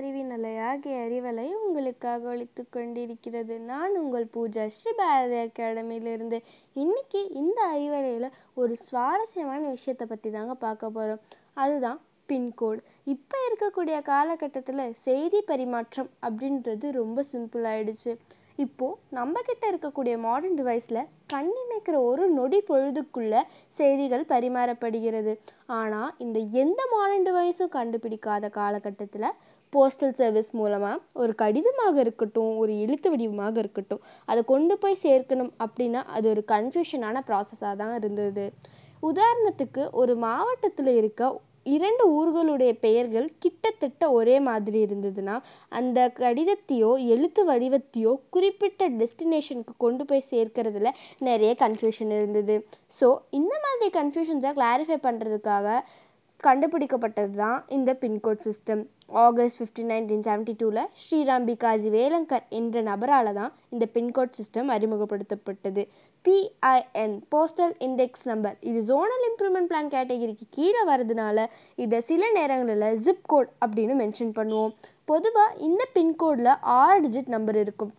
அறிவின் அலையாகிய அறிவலை உங்களுக்காக ஒழித்து கொண்டிருக்கிறது. நான் உங்கள் பூஜா ஸ்ரீ பாரதி அகாடமியிலிருந்து இன்னைக்கு இந்த அறிவலையில் ஒரு சுவாரஸ்யமான விஷயத்தை பற்றி தாங்க பார்க்க போகிறோம் அதுதான் பின்கோடு இப்போ இருக்கக்கூடிய காலகட்டத்தில் செய்தி பரிமாற்றம் அப்படின்றது ரொம்ப சிம்பிள் ஆயிடுச்சு. இப்போது நம்மக்கிட்ட இருக்கக்கூடிய மாடர்ன் டிவைஸில் கண்ணிமைக்கிற ஒரு நொடி பொழுதுக்குள்ள செய்திகள் பரிமாறப்படுகிறது. ஆனால் இந்த எந்த மாடர்ன் டிவைஸும் கண்டுபிடிக்காத காலகட்டத்தில் போஸ்டல் சர்வீஸ் மூலமாக ஒரு கடிதமாக இருக்கட்டும் ஒரு எழுத்து வடிவமாக இருக்கட்டும் அதை கொண்டு போய் சேர்க்கணும் அப்படின்னா அது ஒரு கன்ஃபியூஷனான ப்ராசஸாக தான் இருந்தது. உதாரணத்துக்கு ஒரு மாவட்டத்தில் இருக்க இரண்டு ஊர்களுடைய பெயர்கள் கிட்டத்தட்ட ஒரே மாதிரி இருந்ததுன்னா அந்த கடிதத்தையோ எழுத்து வடிவத்தையோ குறிப்பிட்ட டெஸ்டினேஷனுக்கு கொண்டு போய் சேர்க்கறதுல நிறைய கன்ஃபியூஷன் இருந்தது. ஸோ இந்த மாதிரி கன்ஃபியூஷன்ஸை கிளாரிஃபை பண்ணுறதுக்காக கண்டுபிடிக்கப்பட்டது தான் இந்த pin code system August fifteen nineteen seventy டூவில் ஸ்ரீராம் பிகாஜி வேலங்கர் என்ற நபரால் தான் இந்த பின்கோட் சிஸ்டம் அறிமுகப்படுத்தப்பட்டது. பிஐஎன் போஸ்டல் இண்டெக்ஸ் நம்பர் இது ஜோனல் இம்ப்ரூவ்மெண்ட் பிளான் கேட்டகிரிக்கு கீழே வரதுனால இதை சில நேரங்களில் ஜிப் கோட் அப்படின்னு மென்ஷன் பண்ணுவோம். பொதுவாக இந்த பின்கோடில் ஆறு டிஜிட் நம்பர் இருக்கும்.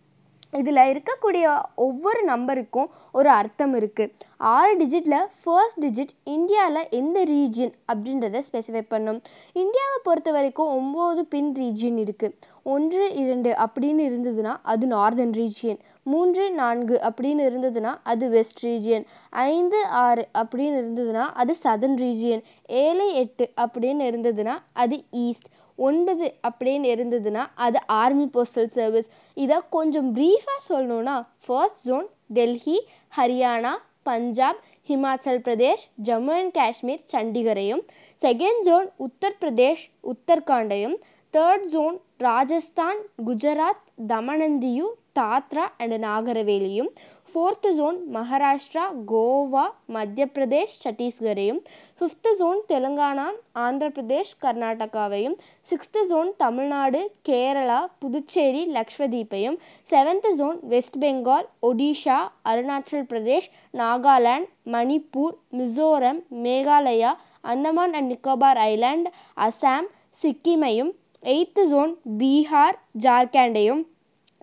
இதில் இருக்கக்கூடிய ஒவ்வொரு நம்பருக்கும் ஒரு அர்த்தம் இருக்குது ஆறு டிஜிட்டில் ஃபர்ஸ்ட் டிஜிட் இந்தியாவில் எந்த ரீஜியன் அப்படின்றத ஸ்பெசிஃபை பண்ணும். இந்தியாவை பொறுத்த வரைக்கும் ஒம்பது பின் ரீஜியன் இருக்குது ஒன்று இரண்டு அப்படின்னு இருந்ததுன்னா அது நார்தன் ரீஜியன் மூன்று நான்கு அப்படின்னு இருந்ததுன்னா அது வெஸ்ட் ரீஜியன் ஐந்து ஆறு அப்படின்னு இருந்ததுன்னா அது சதன் ரீஜியன் ஏழு எட்டு அப்படின்னு இருந்ததுன்னா அது ஈஸ்ட் ஒன்பது அப்படின்னு இருந்ததுன்னா அது ஆர்மி போஸ்டல் சர்வீஸ் இதை கொஞ்சம் ப்ரீஃபாக சொல்லணுன்னா first zone Delhi Haryana Punjab Himachal Pradesh Jammu and Kashmir சண்டிகரையும் செகண்ட் ஜோன் உத்தரப்பிரதேஷ் உத்தரகாண்டையும் third zone Rajasthan Gujarat Daman and Diu Dadra and நாகரவேலியும் fourth zone Maharashtra Goa மத்திய Pradesh சத்தீஸ்கரையும் fifth zone Telangana Andhra Pradesh கர்நாடகாவையும் sixth zone Tamil Nadu Kerala Puducherry லக்ஷ்வதீப்பையும் seventh zone west Bengal Odisha Arunachal Pradesh Nagaland Manipur Mizoram Meghalaya Andaman and Nicobar island Assam சிக்கிமையும் eighth zone Bihar ஜார்க்கண்டையும்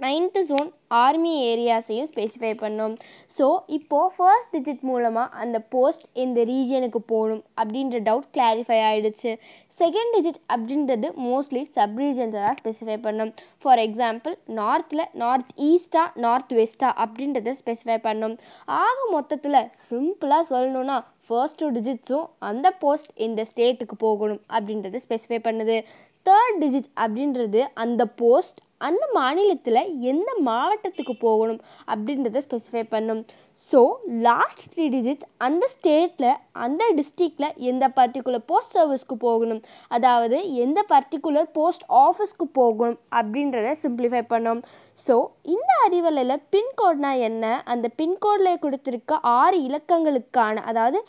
ninth zone army ஏரியாஸையும் ஸ்பெசிஃபை பண்ணோம். ஸோ இப்போது ஃபர்ஸ்ட் டிஜிட் மூலமாக அந்த போஸ்ட் இந்த ரீஜியனுக்கு போகணும் அப்படின்ற டவுட் கிளாரிஃபை ஆகிடுச்சு செகண்ட் டிஜிட் அப்படின்றது மோஸ்ட்லி சப் ரீஜன்ஸை தான் ஸ்பெசிஃபை பண்ணோம். ஃபார் எக்ஸாம்பிள் நார்த்தில் நார்த் ஈஸ்டா நார்த் வெஸ்டா அப்படின்றத ஸ்பெசிஃபை பண்ணோம். ஆக மொத்தத்தில் சிம்பிளாக சொல்லணுன்னா ஃபர்ஸ்ட் டூ டிஜிட்ஸும் அந்த போஸ்ட் இந்த ஸ்டேட்டுக்கு போகணும் அப்படின்றத ஸ்பெசிஃபை பண்ணுது. தேர்ட் டிஜிட் அப்படின்றது அந்த போஸ்ட் அந்த மாநிலத்தில் எந்த மாவட்டத்துக்கு போகணும் அப்படின்றத ஸ்பெசிஃபை பண்ணும். ஸோ லாஸ்ட் த்ரீ டிஜிட்ஸ் அந்த ஸ்டேட்டில் அந்த டிஸ்ட்ரிக்டில் எந்த பர்டிகுலர் போஸ்ட் சர்வீஸ்க்கு போகணும்? அதாவது எந்த பர்டிகுலர் போஸ்ட் ஆஃபீஸ்க்கு போகணும் அப்படின்றத சிம்பிளிஃபை பண்ணோம். ஸோ இந்த அறிவலையில் பின்கோட்னா என்ன? அந்த பின்கோடில் கொடுத்துருக்க ஆறு இலக்கங்களுக்கான அதாவது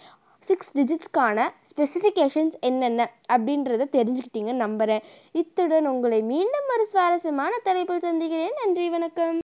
சிக்ஸ் டிஜிட்ஸ்க்கான ஸ்பெசிஃபிகேஷன்ஸ் என்னென்ன அப்படின்றத தெரிஞ்சுக்கிட்டீங்கன்னு நம்புகிறேன் இத்துடன் உங்களை மீண்டும் ஒரு சுவாரஸ்யமான தலைப்பில் சந்திக்கிறேன். நன்றி வணக்கம்.